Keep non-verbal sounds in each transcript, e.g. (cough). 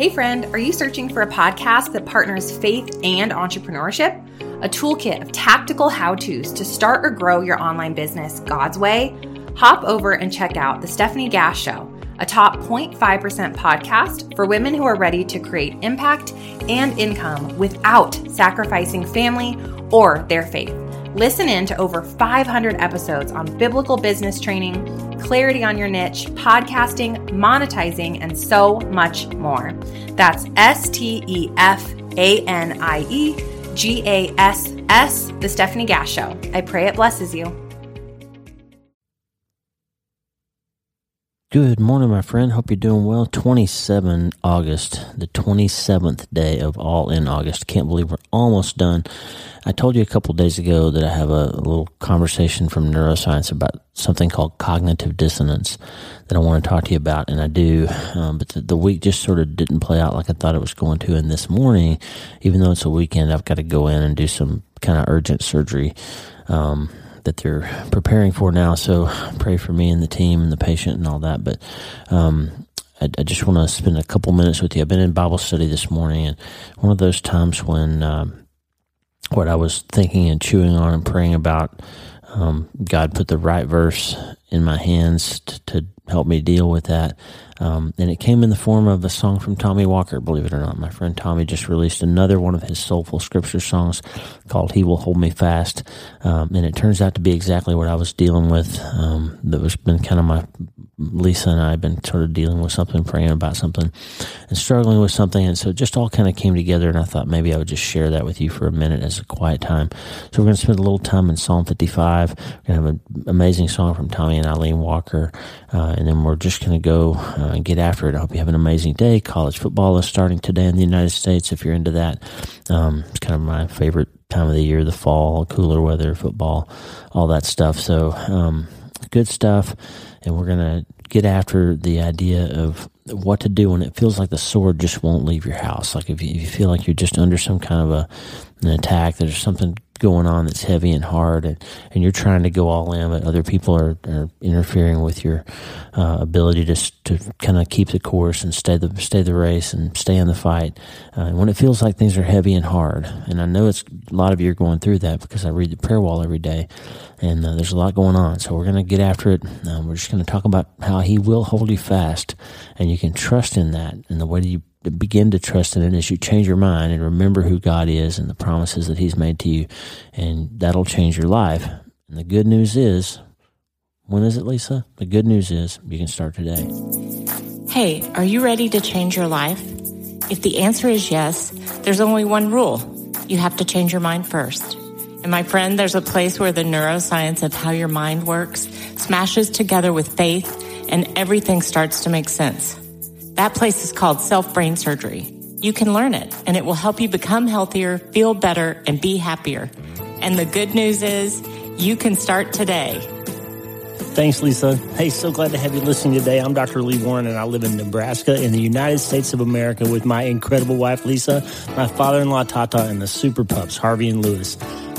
Hey, friend, are you searching for a podcast that partners faith and entrepreneurship? A toolkit of tactical how to's to start or grow your online business God's way? Hop over and check out The Stephanie Gass Show, a top 0.5% podcast for women who are ready to create impact and income without sacrificing family or their faith. Listen in to over 500 episodes on biblical business training, clarity on your niche, podcasting, monetizing, and so much more. That's S T E F A N I E G A S S, The Stephanie Gass Show. I pray it blesses you. Good morning, my friend. Hope you're doing well. 27 August, the 27th day of All in August. Can't believe we're almost done. I told you a couple days ago that I have a, a, little conversation from neuroscience about something called cognitive dissonance that I want to talk to you about, and I do. Um, but the, the, week just sort of didn't play out like I thought it was going to. And this morning, even though it's a weekend, I've got to go in and do some kind of urgent surgery. Um, that they're preparing for now. So pray for me and the team and the patient and all that. But um, I, I, just want to spend a couple minutes with you. I've been in Bible study this morning, and one of those times when um, what I was thinking and chewing on and praying about, um, God put the right verse in my hands to, to help me deal with that. Um, and it came in the form of a song from Tommy Walker, believe it or not. My friend Tommy just released another one of his soulful scripture songs called He Will Hold Me Fast. Um, and it turns out to be exactly what I was dealing with. Um, that was been kind of my Lisa and I have been sort of dealing with something, praying about something, and struggling with something. And so it just all kind of came together. And I thought maybe I would just share that with you for a minute as a quiet time. So we're going to spend a little time in Psalm 55. We're going to have an amazing song from Tommy and Eileen Walker. Uh, and then we're just going to go uh, and get after it. I hope you have an amazing day. College football is starting today in the United States if you're into that. Um, it's kind of my favorite time of the year, the fall, cooler weather, football, all that stuff. So, um, good stuff and we're going to get after the idea of what to do when it feels like the sword just won't leave your house. Like if you, if you feel like you're just under some kind of a an attack, there's something going on that's heavy and hard, and, and you're trying to go all in, but other people are, are interfering with your uh, ability to to kind of keep the course and stay the stay the race and stay in the fight. Uh, and when it feels like things are heavy and hard, and I know it's a lot of you are going through that because I read the prayer wall every day, and uh, there's a lot going on. So we're going to get after it. Um, we're just going to talk about how He will hold you fast, and you can trust in that. And the way that you begin to trust in it as you change your mind and remember who God is and the promises that He's made to you, and that'll change your life. And the good news is, when is it, Lisa? The good news is you can start today. Hey, are you ready to change your life? If the answer is yes, there's only one rule you have to change your mind first. And my friend, there's a place where the neuroscience of how your mind works smashes together with faith and everything starts to make sense. That place is called self brain surgery. You can learn it and it will help you become healthier, feel better, and be happier. And the good news is you can start today. Thanks, Lisa. Hey, so glad to have you listening today. I'm Dr. Lee Warren, and I live in Nebraska in the United States of America with my incredible wife, Lisa, my father in law, Tata, and the super pups, Harvey and Lewis.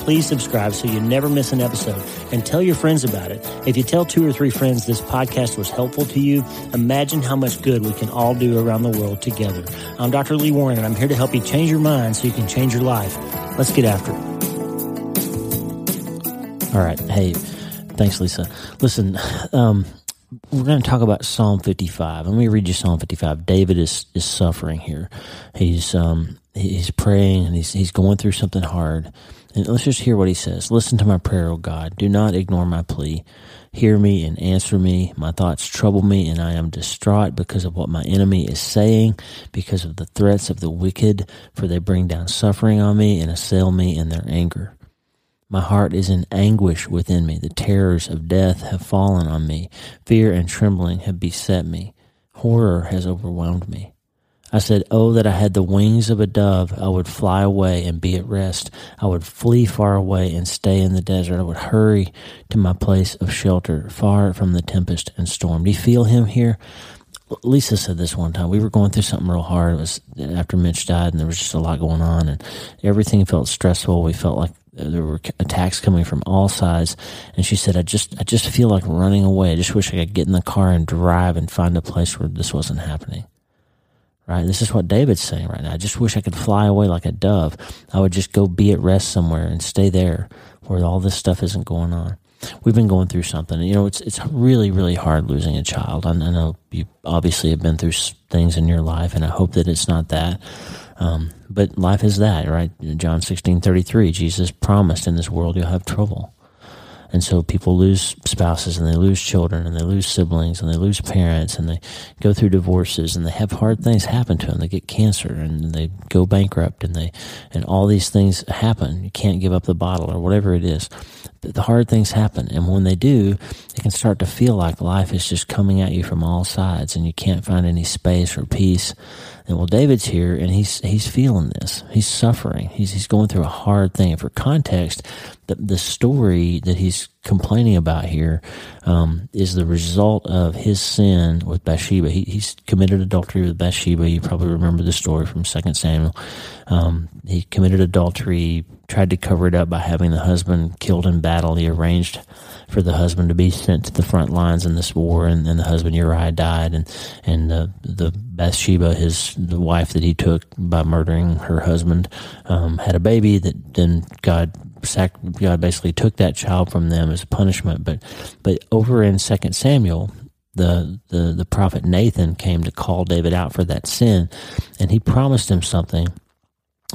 please subscribe so you never miss an episode and tell your friends about it. If you tell two or three friends this podcast was helpful to you, imagine how much good we can all do around the world together. I'm Dr. Lee Warren and I'm here to help you change your mind so you can change your life. Let's get after it. All right. Hey, thanks, Lisa. Listen, um, we're going to talk about Psalm 55. Let me read you Psalm 55. David is, is suffering here. He's, um, he's praying and he's, he's going through something hard. And let's just hear what he says. Listen to my prayer, O God. Do not ignore my plea. Hear me and answer me. My thoughts trouble me, and I am distraught because of what my enemy is saying, because of the threats of the wicked, for they bring down suffering on me and assail me in their anger. My heart is in anguish within me. The terrors of death have fallen on me. Fear and trembling have beset me. Horror has overwhelmed me. I said, Oh, that I had the wings of a dove. I would fly away and be at rest. I would flee far away and stay in the desert. I would hurry to my place of shelter, far from the tempest and storm. Do you feel him here? Lisa said this one time. We were going through something real hard. It was after Mitch died, and there was just a lot going on, and everything felt stressful. We felt like there were attacks coming from all sides and she said i just i just feel like running away i just wish i could get in the car and drive and find a place where this wasn't happening right? This is what David's saying right now. I just wish I could fly away like a dove. I would just go be at rest somewhere and stay there where all this stuff isn't going on. We've been going through something. You know, it's it's really really hard losing a child. I, I know you obviously have been through things in your life, and I hope that it's not that. Um, but life is that, right? John sixteen thirty three. Jesus promised, "In this world you'll have trouble." And so people lose spouses and they lose children and they lose siblings and they lose parents and they go through divorces and they have hard things happen to them. They get cancer and they go bankrupt and they, and all these things happen. You can't give up the bottle or whatever it is. The hard things happen. And when they do, it can start to feel like life is just coming at you from all sides and you can't find any space or peace. And well, David's here and he's, he's feeling this. He's suffering. He's, he's going through a hard thing. And for context, the, the story that he's complaining about here um, is the result of his sin with Bathsheba. He, he's committed adultery with Bathsheba. You probably remember the story from Second Samuel. Um, he committed adultery, tried to cover it up by having the husband killed in battle. He arranged for the husband to be sent to the front lines in this war, and then the husband Uriah died, and and the the Bathsheba, his the wife that he took by murdering her husband, um, had a baby that then God sac- God basically took that child from them as a punishment. But but over in Second Samuel, the, the the prophet Nathan came to call David out for that sin, and he promised him something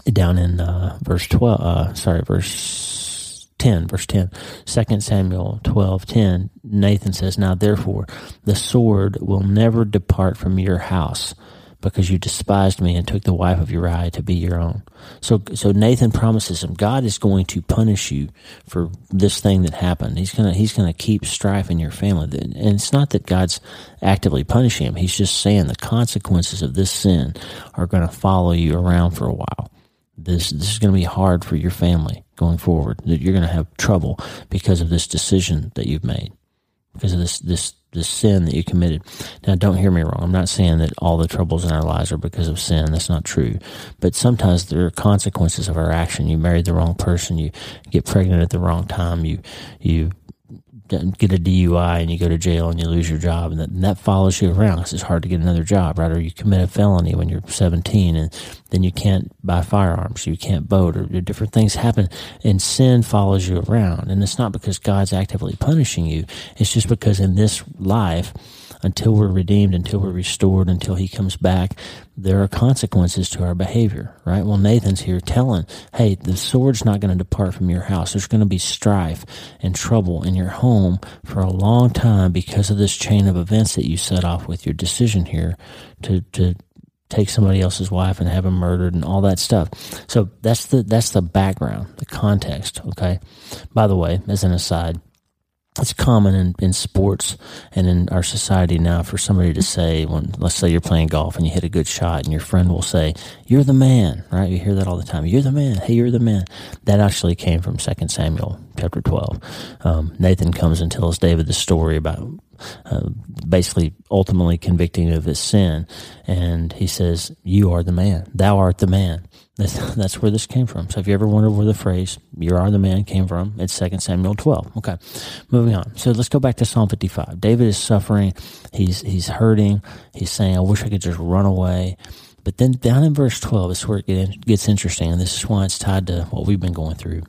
down in uh, verse twelve. Uh, sorry, verse 10 verse 10 2 samuel 12 10 nathan says now therefore the sword will never depart from your house because you despised me and took the wife of Uriah to be your own. So, so Nathan promises him, God is going to punish you for this thing that happened. He's gonna, he's gonna keep strife in your family. And it's not that God's actively punishing him. He's just saying the consequences of this sin are going to follow you around for a while. This, this is going to be hard for your family going forward. That you're going to have trouble because of this decision that you've made, because of this, this the sin that you committed. Now, don't hear me wrong. I'm not saying that all the troubles in our lives are because of sin. That's not true. But sometimes there are consequences of our action. You married the wrong person. You get pregnant at the wrong time. You, you get a DUI and you go to jail and you lose your job, and that, and that follows you around because it's hard to get another job, right? Or you commit a felony when you're 17 and then you can't buy firearms, you can't boat, or different things happen, and sin follows you around. And it's not because God's actively punishing you, it's just because in this life, until we're redeemed, until we're restored, until he comes back, there are consequences to our behavior, right? Well, Nathan's here telling, hey, the sword's not going to depart from your house. There's going to be strife and trouble in your home for a long time because of this chain of events that you set off with your decision here to, to, take somebody else's wife and have them murdered and all that stuff. So that's the that's the background, the context. Okay. By the way, as an aside, it's common in, in sports and in our society now for somebody to say when let's say you're playing golf and you hit a good shot and your friend will say you're the man right? You hear that all the time. You're the man. Hey you're the man. That actually came from second samuel chapter 12 um, nathan comes and tells david the story about uh, basically ultimately convicting of his sin. And he says you are the man. Thou art the man that's, (laughs) that's where this came from. So if you ever wondered where the phrase "You are the man" came from, it's 2 Samuel 12. Okay, moving on. So let's go back to Psalm 55. David is suffering. He's he's hurting. He's saying, "I wish I could just run away." But then down in verse 12 is where it gets interesting, and this is why it's tied to what we've been going through.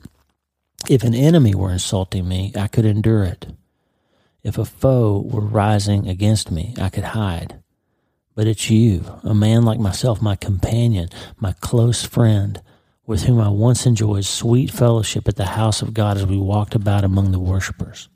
If an enemy were insulting me, I could endure it. If a foe were rising against me, I could hide. But it's you, a man like myself, my companion, my close friend, with whom I once enjoyed sweet fellowship at the house of God as we walked about among the worshipers.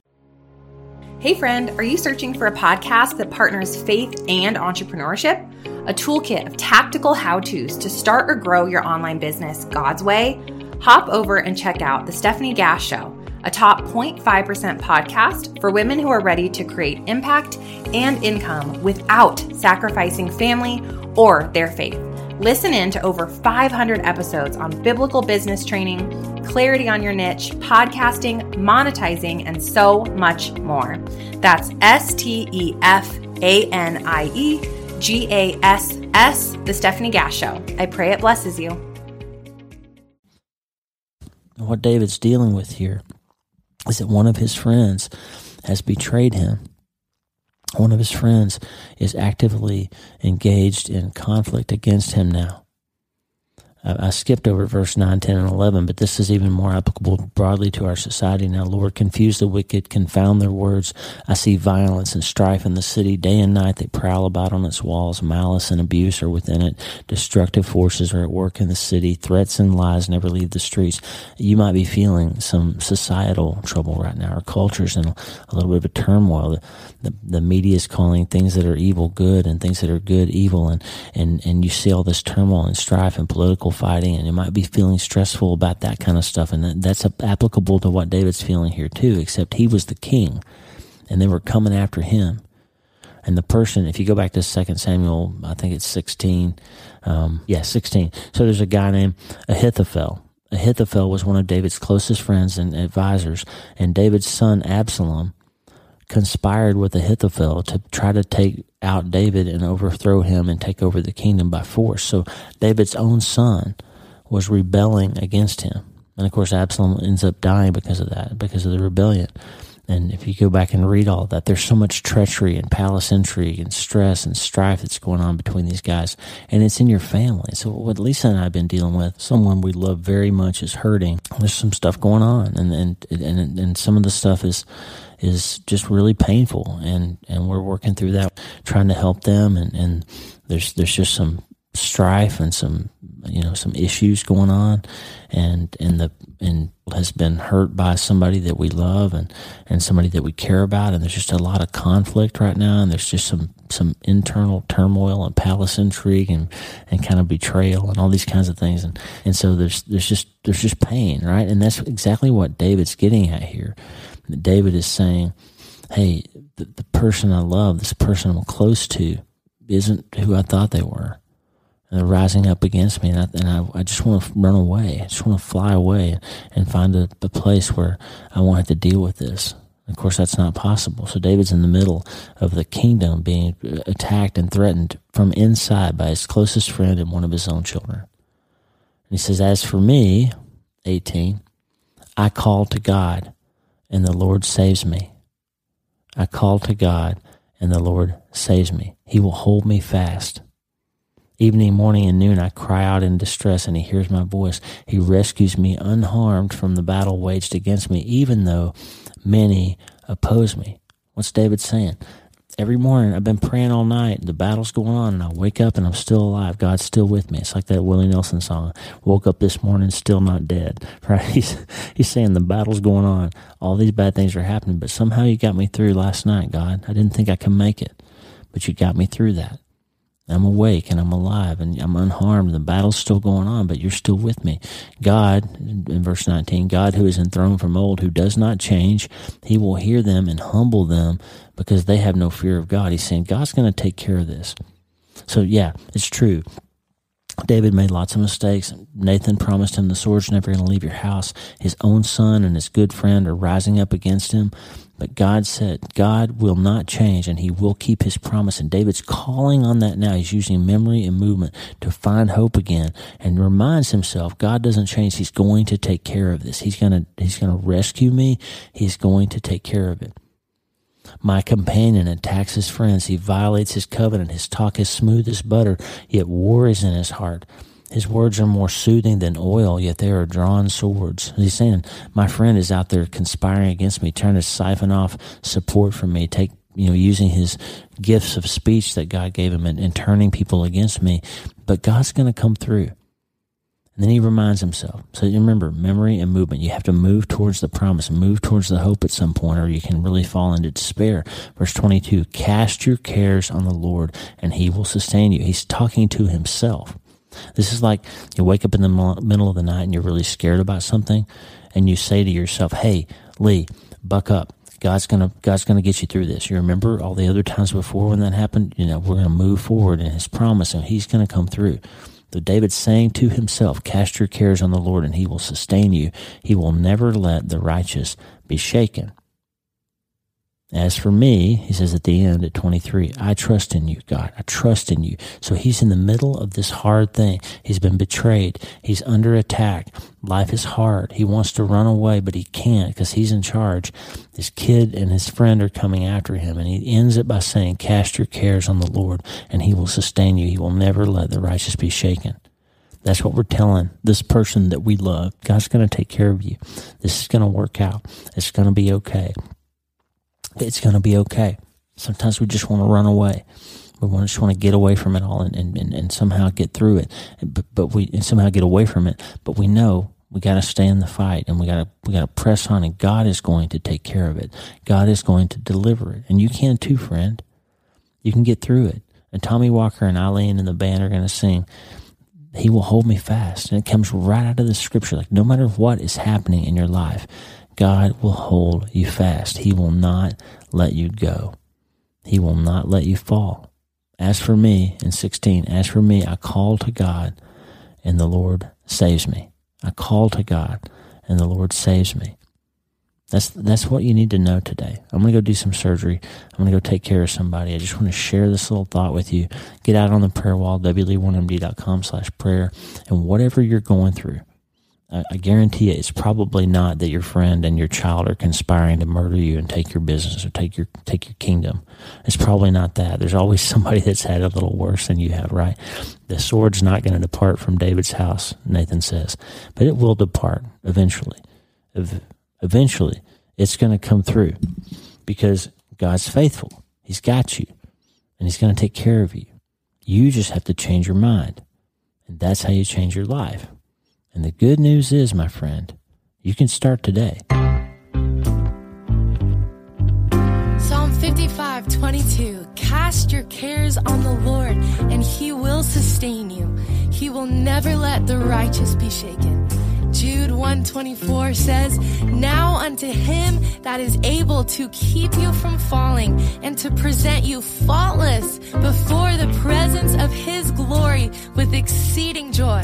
Hey, friend, are you searching for a podcast that partners faith and entrepreneurship? A toolkit of tactical how to's to start or grow your online business God's way? Hop over and check out The Stephanie Gass Show a top 0.5% podcast for women who are ready to create impact and income without sacrificing family or their faith. Listen in to over 500 episodes on biblical business training, clarity on your niche, podcasting, monetizing, and so much more. That's S T E F A N I E G A S S, The Stephanie Gass Show. I pray it blesses you. What David's dealing with here is that one of his friends has betrayed him one of his friends is actively engaged in conflict against him now. I skipped over verse 9, 10, and 11, but this is even more applicable broadly to our society now. Lord, confuse the wicked, confound their words. I see violence and strife in the city. Day and night they prowl about on its walls. Malice and abuse are within it. Destructive forces are at work in the city. Threats and lies never leave the streets. You might be feeling some societal trouble right now. Our culture's in a, a little bit of a turmoil. The, the, the media is calling things that are evil good and things that are good evil. And, and, and you see all this turmoil and strife and political fighting and you might be feeling stressful about that kind of stuff. And that's applicable to what David's feeling here too, except he was the king and they were coming after him. And the person, if you go back to Second Samuel, I think it's 16. Um, yeah, 16. So there's a guy named Ahithophel. Ahithophel was one of David's closest friends and advisors. And David's son, Absalom, conspired with Ahithophel to try to take out David and overthrow him and take over the kingdom by force. So David's own son was rebelling against him. And of course, Absalom ends up dying because of that, because of the rebellion. And if you go back and read all that, there's so much treachery and palace intrigue and stress and strife that's going on between these guys. And it's in your family. So what Lisa and I have been dealing with, someone we love very much is hurting. There's some stuff going on. And, and, and, and some of the stuff is, is just really painful and and we're working through that trying to help them and and there's there's just some strife and some you know some issues going on. And and the and has been hurt by somebody that we love and and somebody that we care about. And there's just a lot of conflict right now. And there's just some some internal turmoil and palace intrigue and and kind of betrayal and all these kinds of things. And and so there's there's just there's just pain right? And that's exactly what David's getting at here. David is saying, hey, the, the person I love, this person I'm close to, isn't who I thought they were. And they're rising up against me, and I, and I, I just want to run away. I just want to fly away and find a, a place where I won't have to deal with this. Of course, that's not possible. So David's in the middle of the kingdom being uh, attacked and threatened from inside by his closest friend and one of his own children. And he says, As for me, 18, I called to God and the Lord saves me. I call to God, and the Lord saves me. He will hold me fast. Evening, morning, and noon, I cry out in distress, and He hears my voice. He rescues me unharmed from the battle waged against me, even though many oppose me. What's David saying? every morning I've been praying all night. The battle's going on, and I wake up and I'm still alive. God's still with me. It's like that Willie Nelson song. Woke up this morning, still not dead. (laughs) Right? He's he's saying the battle's going on. All these bad things are happening, but somehow you got me through last night, God. I didn't think I could make it, but you got me through that. I'm awake and I'm alive and I'm unharmed. The battle's still going on, but you're still with me. God, in verse 19, God who is enthroned from old, who does not change, he will hear them and humble them because they have no fear of God. He's saying God's going to take care of this. So, yeah, it's true. David made lots of mistakes. Nathan promised him the sword's never going to leave your house. His own son and his good friend are rising up against him. But God said, God will not change and he will keep his promise. And David's calling on that now. He's using memory and movement to find hope again and reminds himself God doesn't change. He's going to take care of this. He's going to, he's going to rescue me. He's going to take care of it. My companion attacks his friends. He violates his covenant. His talk is smooth as butter, yet war is in his heart. His words are more soothing than oil, yet they are drawn swords. He's saying, My friend is out there conspiring against me, trying to siphon off support from me, take you know, using his gifts of speech that God gave him and, and turning people against me. But God's going to come through. And then he reminds himself. So remember, memory and movement. You have to move towards the promise, move towards the hope at some point, or you can really fall into despair. Verse 22 Cast your cares on the Lord, and he will sustain you. He's talking to himself. This is like you wake up in the middle of the night and you're really scared about something, and you say to yourself, "Hey, Lee, buck up. God's gonna God's gonna get you through this. You remember all the other times before when that happened. You know we're gonna move forward in His promise, and He's gonna come through." Though David's saying to himself, Cast your cares on the Lord, and he will sustain you. He will never let the righteous be shaken. As for me, he says at the end at 23, I trust in you, God. I trust in you. So he's in the middle of this hard thing. He's been betrayed. He's under attack. Life is hard. He wants to run away, but he can't because he's in charge. His kid and his friend are coming after him. And he ends it by saying, Cast your cares on the Lord, and he will sustain you. He will never let the righteous be shaken. That's what we're telling this person that we love. God's going to take care of you. This is going to work out. It's going to be okay it's going to be okay. Sometimes we just want to run away. We want to just want to get away from it all and, and, and, and somehow get through it. But, but we and somehow get away from it. But we know we got to stay in the fight and we got to we got to press on and God is going to take care of it. God is going to deliver it. And you can too, friend. You can get through it. And Tommy Walker and Eileen and the band are going to sing he will hold me fast. And it comes right out of the scripture. Like no matter what is happening in your life, God will hold you fast. He will not let you go. He will not let you fall. As for me, in 16, as for me, I call to God and the Lord saves me. I call to God and the Lord saves me. That's that's what you need to know today. I'm going to go do some surgery. I'm going to go take care of somebody. I just want to share this little thought with you. Get out on the prayer wall, wlee1md.com slash prayer, and whatever you're going through, I guarantee you, it's probably not that your friend and your child are conspiring to murder you and take your business or take your take your kingdom. It's probably not that. There's always (laughs) somebody that's had a little worse than you have, right? The sword's not going to depart from David's house, Nathan says, but it will depart eventually. Eventually, it's going to come through because God's faithful. He's got you, and He's going to take care of you. You just have to change your mind, and that's how you change your life. And the good news is, my friend, you can start today. Psalm 55 22 Cast your cares on the Lord, and he will sustain you. He will never let the righteous be shaken. Jude 124 says, Now unto him that is able to keep you from falling and to present you faultless before the presence of his glory with exceeding joy.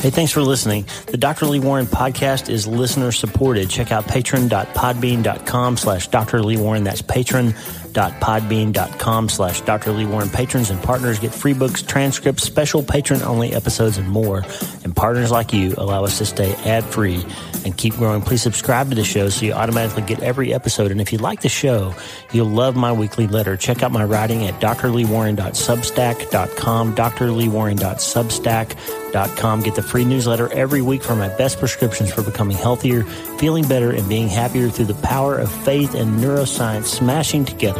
Hey, thanks for listening. The Dr. Lee Warren podcast is listener supported. Check out patron.podbean.com slash Dr. Lee Warren. That's patron.podbean.com slash Dr. Lee Warren. Patrons and partners get free books, transcripts, special patron only episodes, and more. And partners like you allow us to stay ad free and keep growing. Please subscribe to the show so you automatically get every episode. And if you like the show, you'll love my weekly letter. Check out my writing at drleewarren.substack.com, drleewarren.substack.com. Get the free newsletter every week for my best prescriptions for becoming healthier, feeling better, and being happier through the power of faith and neuroscience smashing together